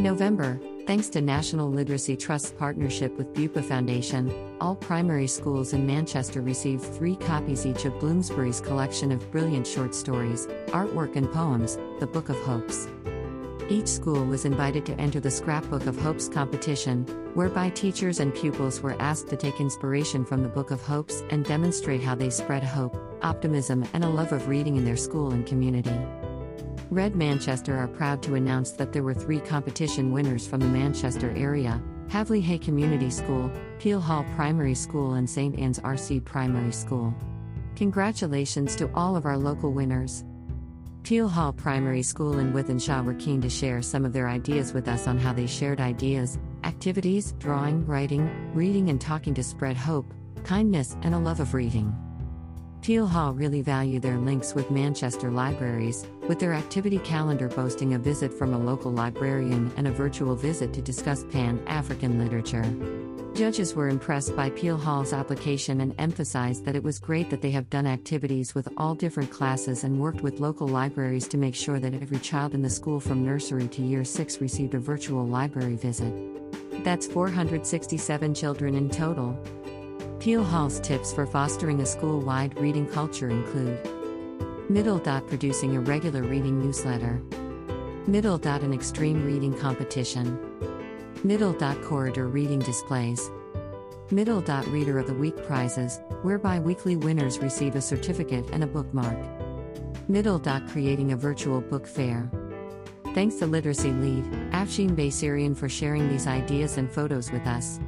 In November, thanks to National Literacy Trust's partnership with Bupa Foundation, all primary schools in Manchester received three copies each of Bloomsbury's collection of brilliant short stories, artwork, and poems, The Book of Hopes. Each school was invited to enter the Scrapbook of Hopes competition, whereby teachers and pupils were asked to take inspiration from the Book of Hopes and demonstrate how they spread hope, optimism, and a love of reading in their school and community. Read Manchester are proud to announce that there were three competition winners from the Manchester area Haveley Hey Community School, Peel Hall Primary School, and St. Anne's RC Primary School. Congratulations to all of our local winners. Peel Hall Primary School in Wythenshawe were keen to share some of their ideas with us on how they shared ideas, activities, drawing, writing, reading, and talking to spread hope, kindness, and a love of reading. Peel Hall really value their links with Manchester libraries, with their activity calendar boasting a visit from a local librarian and a virtual visit to discuss Pan African literature. Judges were impressed by Peel Hall's application and emphasized that it was great that they have done activities with all different classes and worked with local libraries to make sure that every child in the school from nursery to year 6 received a virtual library visit. That's 467 children in total. Peel Hall's tips for fostering a school wide reading culture include Middle dot producing a regular reading newsletter, Middle dot an extreme reading competition. Middle dot corridor reading displays. Middle dot reader of the week prizes, whereby weekly winners receive a certificate and a bookmark. Middle dot creating a virtual book fair. Thanks to Literacy Lead, Afshin Baysirian for sharing these ideas and photos with us.